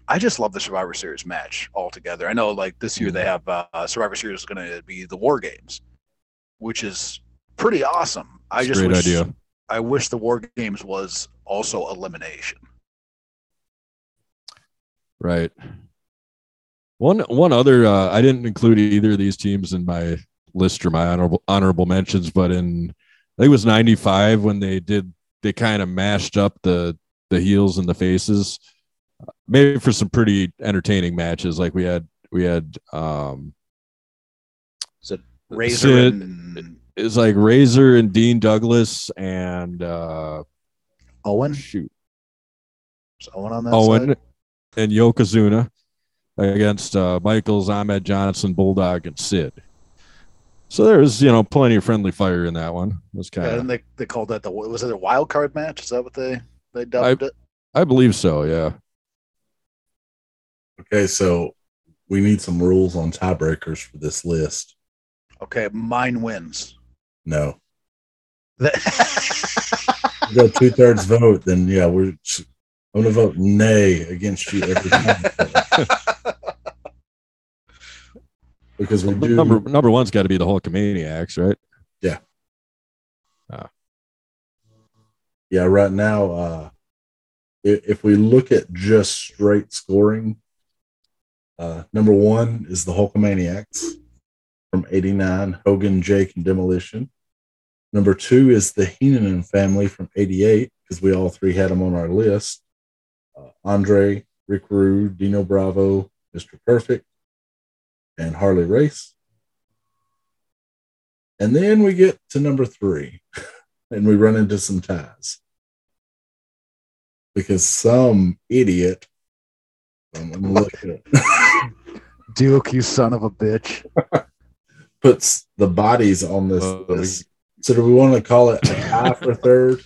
I just love the Survivor Series match altogether. I know, like this year, they have uh, Survivor Series is going to be the War Games, which is pretty awesome. I It's just great wish, idea. I wish the War Games was also elimination. Right. One one other uh, I didn't include either of these teams in my list or my honorable honorable mentions, but in I think it was ninety five when they did they kind of mashed up the the heels and the faces, maybe for some pretty entertaining matches. Like we had we had um Razor Sid- and it's like Razor and Dean Douglas and uh Owen. shoot Is Owen on that Owen side? and Yokozuna against uh, Michaels, Ahmed Johnson, Bulldog, and Sid. So there was, you know, plenty of friendly fire in that one. It was kind Yeah, of, and they, they called that the was it a wild card match? Is that what they they dubbed it? I believe so. Yeah. Okay, so we need some rules on tiebreakers for this list. Okay, mine wins. No, That- two thirds vote, then yeah, we're. I'm gonna vote nay against you every time because we do Number number one's got to be the Hulkamaniacs, right? Yeah. Yeah right now uh i- if we look at just straight scoring uh number one is the hulkamaniacs from 89 hogan jake and demolition. Number two is the heenan family from 88 because we all three had them on our list. Uh, andre rick rude dino bravo mr perfect and harley race. And then we get to number three and we run into some ties. Because some idiot I'm gonna look at it, Duke, you son of a bitch. puts the bodies on this Uh, list. So do we want to call it a tie for third?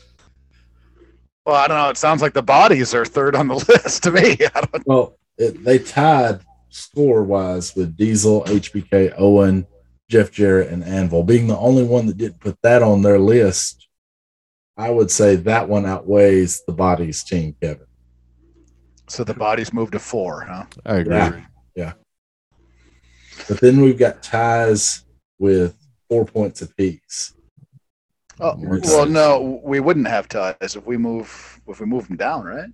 Well, I don't know. It sounds like the bodies are third on the list to me. I don't Well, it, they tied score wise with Diesel, HBK, Owen, Jeff Jarrett, and Anvil. Being the only one that didn't put that on their list, I would say that one outweighs the bodies team, Kevin. So the bodies moved to four, huh? I agree. Yeah. But then we've got ties with four points apiece. Oh, well, no, we wouldn't have ties if we move if we move them down, right?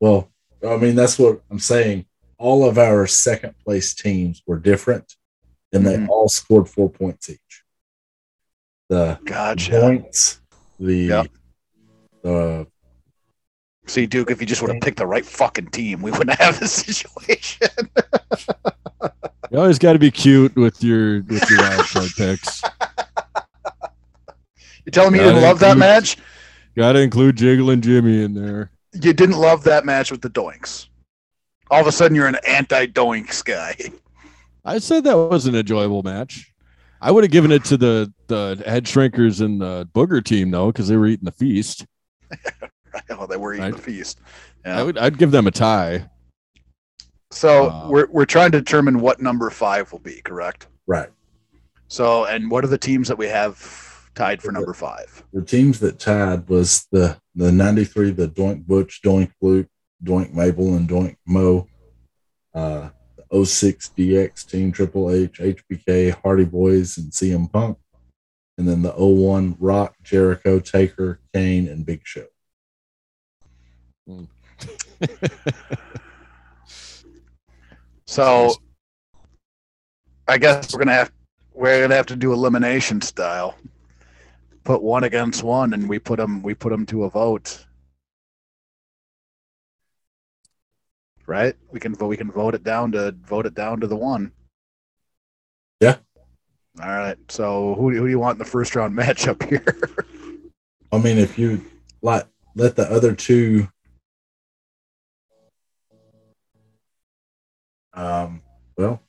Well, I mean, that's what I'm saying. All of our second place teams were different, and they Mhm. all scored four points each. The Gotcha. points, the Yep. the See, Duke, if you just would have picked the right fucking team, we wouldn't have this situation. You always got to be cute with your with your wild card picks. You're telling me you didn't I love that match? Got to include Jiggle and Jimmy in there. You didn't love that match with the Doinks. All of a sudden, you're an anti-Doinks guy. I said that was an enjoyable match. I would have given it to the the head shrinkers and the booger team though, because they were eating the feast. oh, they were eating Right. the feast. I would, I'd give them a tie. So Uh, we're we're trying to determine what number five will be, correct? right. So, and what are the teams that we have tied for number five? The teams that tied was the the '93, the Doink Butch, Doink Luke, Doink Mabel, and Doink Mo. Uh, the 06 DX team, Triple H, HBK, Hardy Boys, and CM Punk. And then the 01 Rock, Jericho, Taker, Kane, and Big Show. Mm. So, I guess we're gonna have we're gonna have to do elimination style. Put one against one, and we put them we put them to a vote. Right? We can vote. We can vote it down to vote it down to the one. Yeah. All right. So who, who do you want in the first round matchup here? I mean, if you let let the other two, um, well,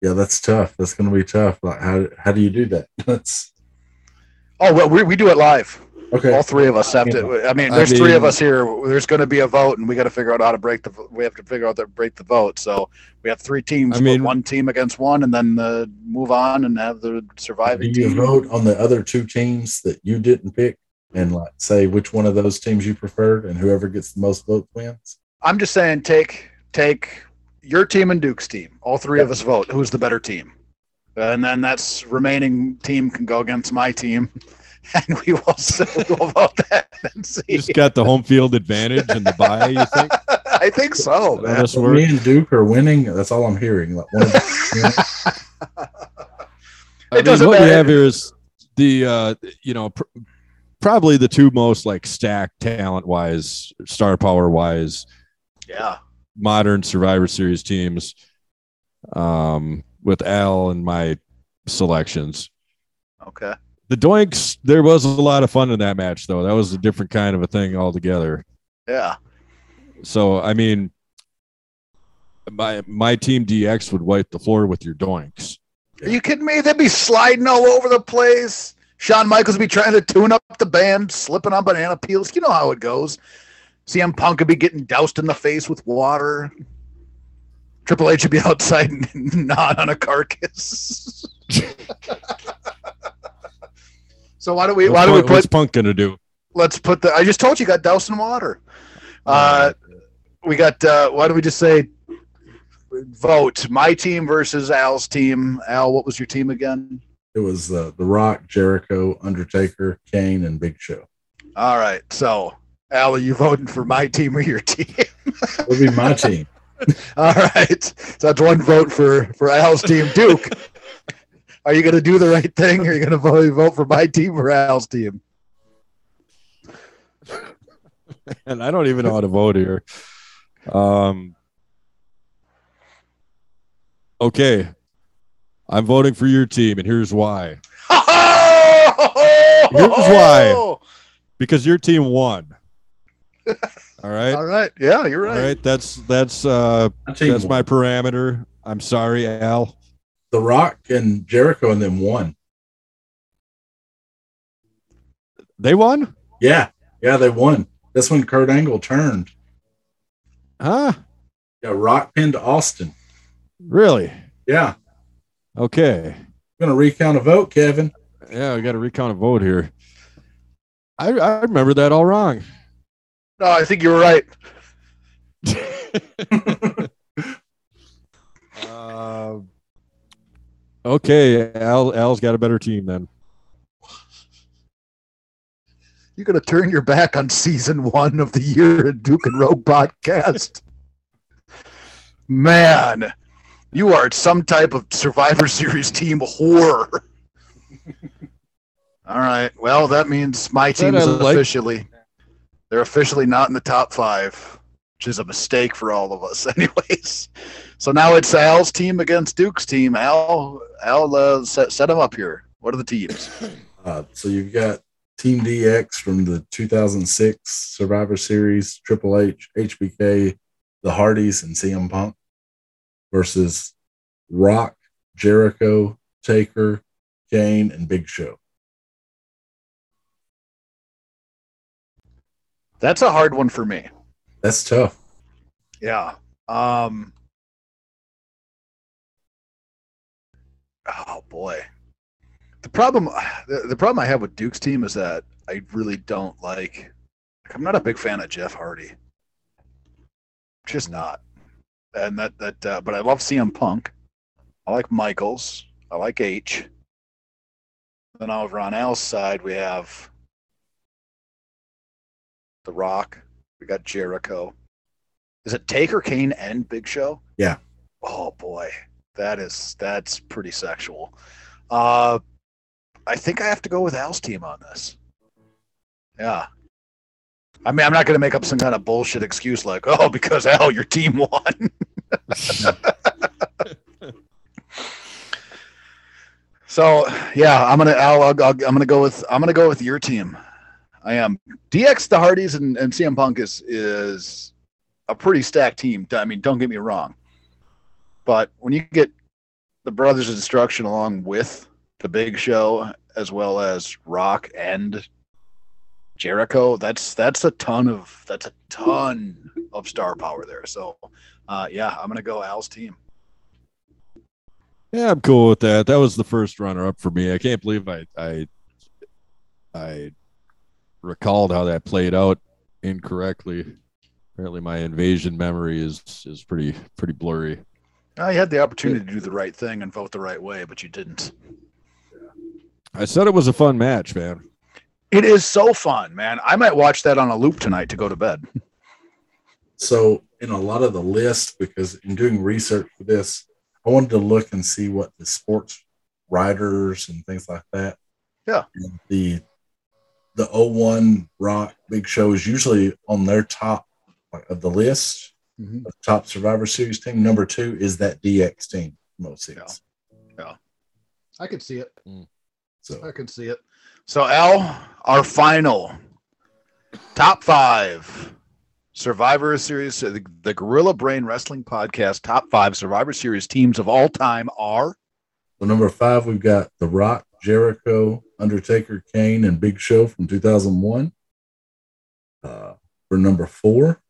yeah, that's tough. That's going to be tough. Like, how how do you do that? That's oh well, we, we do it live. okay. All three of us have to. I mean, I there's three of us here. There's going to be a vote, and we got to figure out how to break the. We have to figure out how to break the vote. So we have three teams. I mean- one team against one, and then uh, move on and have the Do surviving you team. vote on the other two teams that you didn't pick, and like say which one of those teams you preferred, and whoever gets the most votes wins? I'm just saying, take take your team and Duke's team. All three of us vote. Who's the better team? And then that's remaining team can go against my team, and we will we will vote that and see. You just got the home field advantage and the bye. You think? I think so, man. this So me and Duke are winning. That's all I'm hearing. Like one of the, I It mean, doesn't what we have here is the uh, you know pr- probably the two most like stacked talent wise, star power wise, Yeah. modern Survivor Series teams. Um, with Al and my selections. Okay. The Doinks, there was a lot of fun in that match, though. That was a different kind of a thing altogether. Yeah. So, I mean, my my team DX would wipe the floor with your Doinks. Are you kidding me? They'd be sliding all over the place. Shawn Michaels would be trying to tune up the band, slipping on banana peels. You know how it goes. CM Punk would be getting doused in the face with water. Triple H would be outside and not on a carcass. so why don't we why don't we Punk- what's put Punk gonna do? let's put the I just told you got doused in water. Uh we got uh why don't we just say vote my team versus Al's team. Al, what was your team again? it was uh, the Rock, Jericho, Undertaker, Kane, and Big Show. All right. So, Al, are you voting for my team or your team? It would be my team. All right. So that's one vote for for Al's team. Duke, are you going to do the right thing? Or are you going to vote vote for my team or Al's team? And I don't even know how to vote here. Um. Okay, I'm voting for your team, and here's why. Here's why. Because your team won. All right. All right. Yeah, you're right. All right. right. That's that's uh that's won. my parameter. I'm sorry, Al. the Rock and Jericho and them won. They won? Yeah, yeah, they won. That's when Kurt Angle turned. Huh? Yeah, Rock pinned Austin. Really? Yeah, Okay. I'm gonna recount a vote, Kevin. Yeah, we got to recount a vote here. I I remember that all wrong. No, I think you're right. Uh, okay, Al Al's got a better team then. You're going to turn your back on season one of the Year in Duke and Rogue podcast. Man, you are some type of Survivor Series team whore. All right. Well, that means my team is like- officially they're officially not in the top five, which is a mistake for all of us, anyways. So now it's Al's team against Duke's team. Al, Al, uh, set set them up here. What are the teams? Uh, so you've got Team DX from the 2006 Survivor Series, Triple H, HBK, the Hardys, and CM Punk versus Rock, Jericho, Taker, Kane, and Big Show. That's a hard one for me. That's tough. Yeah. Um Oh boy. The problem the, the problem I have with Duke's team is that I really don't like like, I'm not a big fan of Jeff Hardy. Just not. And that that uh, but I love CM Punk. I like Michaels. I like H. Then over on Al's side we have The Rock. We got Jericho. Is it Taker, Kane, and Big Show? Yeah. Oh boy, that is that's pretty sexual. Uh, I think I have to go with Al's team on this. Yeah. I mean, I'm not going to make up some kind of bullshit excuse like, "Oh, because Al, your team won." So yeah, I'm gonna Al, I'll, I'll, I'm gonna go with I'm gonna go with your team. I am DX, the Hardys, and, and CM Punk is is a pretty stacked team. I mean, don't get me wrong, but when you get the Brothers of Destruction along with the Big Show as well as Rock and Jericho, that's that's a ton of that's a ton of star power there. So uh, yeah, I'm gonna go Al's team. Yeah, I'm cool with that. That was the first runner up for me. I can't believe I I I recalled how that played out incorrectly. Apparently my invasion memory is is pretty pretty blurry. Ah, I had the opportunity to do the right thing and vote the right way, but you didn't. I said it was a fun match, man. It is so fun, man. I might watch that on a loop tonight to go to bed. So, in a lot of the lists, because in doing research for this, I wanted to look and see what the sports writers and things like that. Yeah. The the 01 Rock Big Show is usually on their top of the list, Mm-hmm. the top Survivor Series team. Number two is that DX team most seasons. I could see it. So I could see it. So, Al, our final top five Survivor Series, the, the Gorilla Brain Wrestling Podcast top five Survivor Series teams of all time are. So number five, we've got The Rock, Jericho, Undertaker, Kane, and Big Show from 2001. Uh, for number four,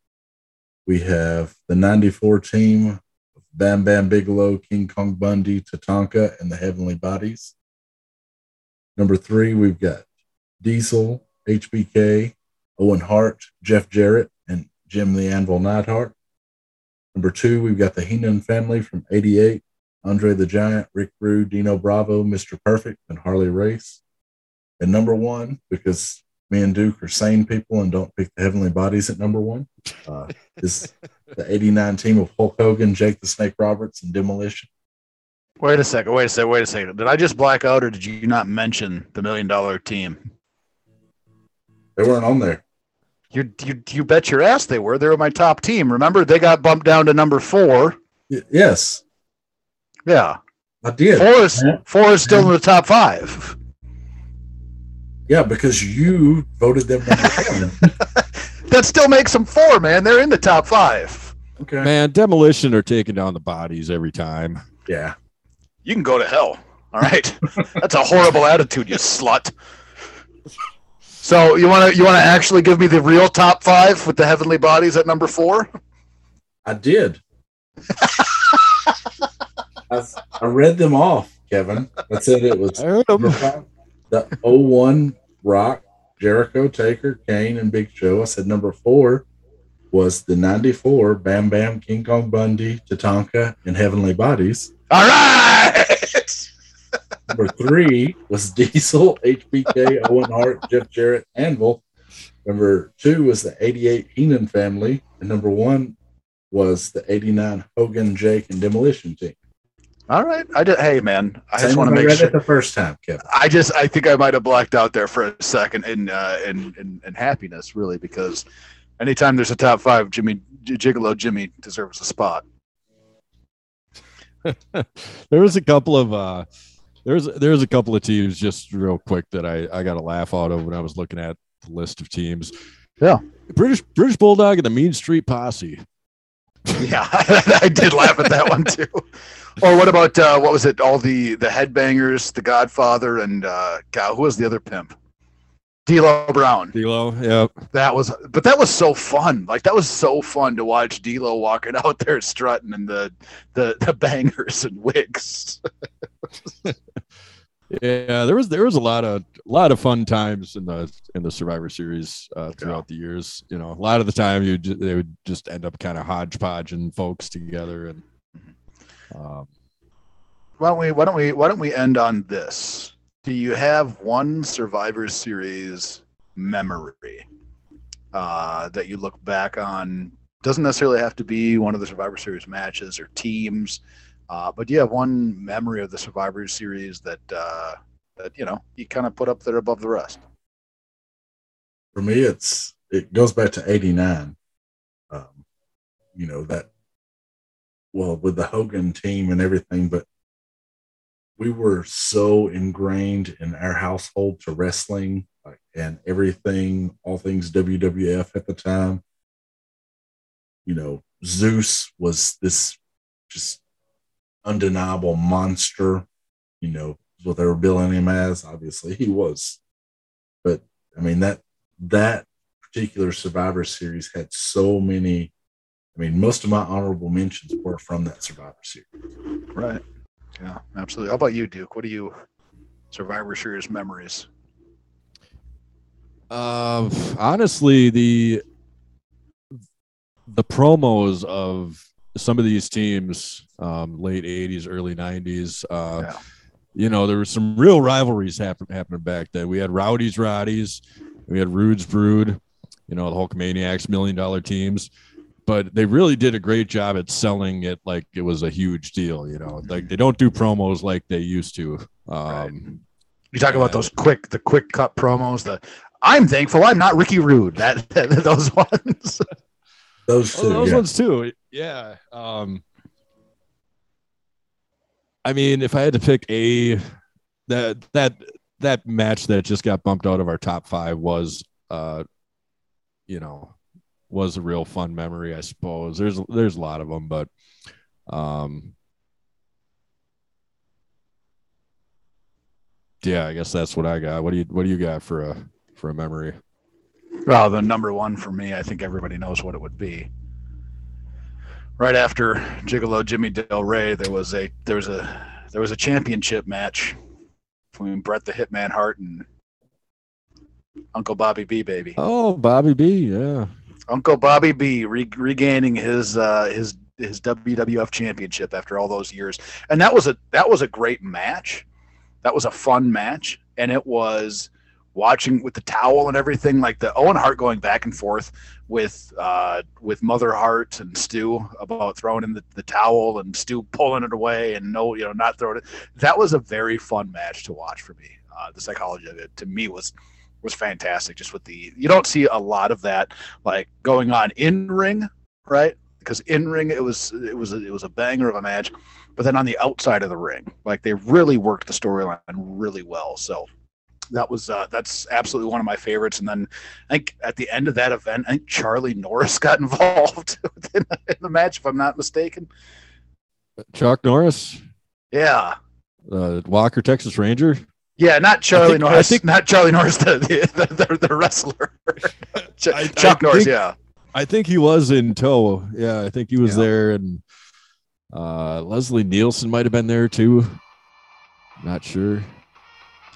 we have the 94 team of Bam Bam Bigelow, King Kong Bundy, Tatanka, and the Heavenly Bodies. Number three, we've got Diesel, HBK, Owen Hart, Jeff Jarrett, and Jim the Anvil Neidhart. Number two, we've got the Heenan family from 88. Andre the Giant, Rick Rude, Dino Bravo, Mr. Perfect, and Harley Race. And number one, because me and Duke are sane people and don't pick the heavenly bodies at number one, uh, is the 89 team of Hulk Hogan, Jake the Snake Roberts, and Demolition. Wait a second. Wait a second. Wait a second. Did I just black out or did you not mention the million dollar team? They weren't on there. You, you, you bet your ass they were. They were my top team. Remember, they got bumped down to number four. Y- yes, Yeah. I did. Four is, Yeah. four is still in the top five. Yeah, because you voted them number one. That still makes them four, man. They're in the top five. Okay. Man, demolition are taking down the bodies every time. Yeah. You can go to hell. All right. That's a horrible attitude, you slut. So you want to you want to actually give me the real top five with the heavenly bodies at number four? I did. I, I read them off, Kevin. I said it was I heard number them. The 01 Rock, Jericho, Taker, Kane, and Big Show. I said number four was the 94 Bam Bam, King Kong Bundy, Tatanka, and Heavenly Bodies. All right. Number three was Diesel, HBK, Owen Hart, Jeff Jarrett, Anvil. Number two was the 88 Heenan family. And number one was the 89 Hogan, Jake, and Demolition team. All right. I did, hey man, I Same just want to make read sure. it the first time, Kevin. I just I think I might have blacked out there for a second in uh, in, in in happiness really because anytime there's a top five, Jimmy J- Gigolo Jimmy deserves a spot. there was a couple of uh there's there's a couple of teams just real quick that I I got a laugh out of when I was looking at the list of teams. Yeah. British British Bulldog and the Mean Street Posse. Yeah, I did laugh at that one too. Or what about uh, what was it? All the the headbangers, the Godfather, and uh, God, who was the other pimp? D'Lo Brown. D'Lo, yeah. That was, but that was so fun. Like that was so fun to watch D'Lo walking out there strutting and the the the bangers and wigs. Yeah, there was there was a lot of a lot of fun times in the in the Survivor Series uh, throughout the years. You know, a lot of the time you they would just end up kind of hodgepodging folks together, and um, Why don't we? Why don't we? Why don't we end on this? Do you have one Survivor Series memory uh, that you look back on? Doesn't necessarily have to be one of the Survivor Series matches or teams, uh, but do you have one memory of the Survivor Series that uh, that you know you kind of put up there above the rest? For me, it's it goes back to '89. Um, you know that well with the Hogan team and everything, but we were so ingrained in our household to wrestling and everything, all things WWF at the time. You know, Zeus was this just undeniable monster. You know, what they were billing him as. Obviously, he was. But I mean that that particular Survivor Series had so many. I mean, most of my honorable mentions were from that Survivor Series. Right. Yeah, absolutely. How about you, Duke? What are you Survivor Series memories? Uh, honestly, the the promos of some of these teams, um, late '80s, early '90s. Uh, yeah. You know, there were some real rivalries happen, happening back then. We had Rowdy's Roddy's, we had Rude's Brood, you know, the Hulkamaniacs, Million Dollar Teams but they really did a great job at selling it like it was a huge deal. You know, like they don't do promos like they used to. Um, right. You talk about those quick, the quick cut promos. The I'm thankful I'm not Ricky Rude. That, that those ones. Those two, oh, those yeah. ones too. Yeah. Um, I mean, if I had to pick a that that that match that just got bumped out of our top five was, uh, you know, was a real fun memory, I suppose. There's there's a lot of them, but um yeah, I guess that's what I got. What do you what do you got for a for a memory? Well, the number one for me, I think everybody knows what it would be. Right after Gigolo Jimmy Del Ray, there was a there was a there was a championship match between Bret the Hitman Hart and Uncle Bobby B, baby. Oh, Bobby B, yeah. Uncle Bobby B re- regaining his uh, his his WWF championship after all those years, and that was a that was a great match. That was a fun match, and it was watching with the towel and everything, like the Owen Hart going back and forth with uh, with Mother Hart and Stu about throwing in the, the towel and Stu pulling it away and no, you know, not throwing it. That was a very fun match to watch for me. Uh, the psychology of it to me was was fantastic. Just with the you don't see a lot of that like going on in ring, right? Because in ring it was it was a, it was a banger of a match, but then on the outside of the ring, like they really worked the storyline really well. So that was uh, that's absolutely one of my favorites. And then I think at the end of that event, I think Charlie Norris got involved in the match, if I'm not mistaken. Chuck Norris. Yeah. Uh, Walker, Texas Ranger. Yeah, not Charlie think, Norris. I think not Charlie Norris, the the, the, the wrestler. Ch- I, Chuck I Norris. Think, yeah, I think he was in tow. Yeah, I think he was yeah. there, and uh, Leslie Nielsen might have been there too. Not sure.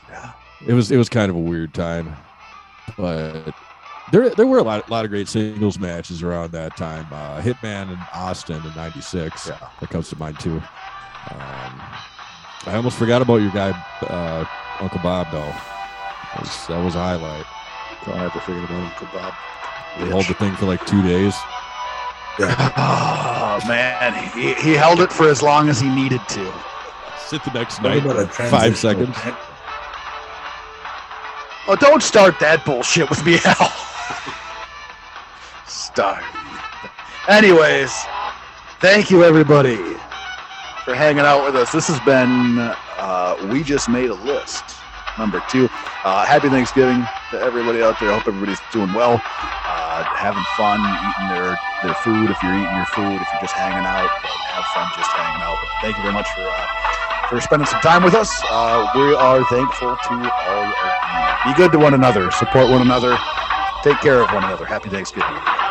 Yeah, it was it was kind of a weird time, but there there were a lot, a lot of great singles matches around that time. Uh, Hitman and Austin in '96. Yeah. That comes to mind too. Um, I almost forgot about your guy. Uh, Uncle Bob, though. That was, that was a highlight. I never forget about Uncle Bob. He held the thing for like two days. Yeah. Oh man, he, he held it for as long as he needed to. Sit the next night. Five seconds. Oh, don't start that bullshit with me, Al. Start. Anyways, thank you everybody for hanging out with us. This has been uh, We Just Made a List, number two. Uh, happy Thanksgiving to everybody out there. I hope everybody's doing well, uh, having fun, eating their, their food. If you're eating your food, if you're just hanging out, have fun just hanging out. But thank you very much for uh, for spending some time with us. Uh, we are thankful to all of you. Be good to one another, support one another, take care of one another. Happy Thanksgiving.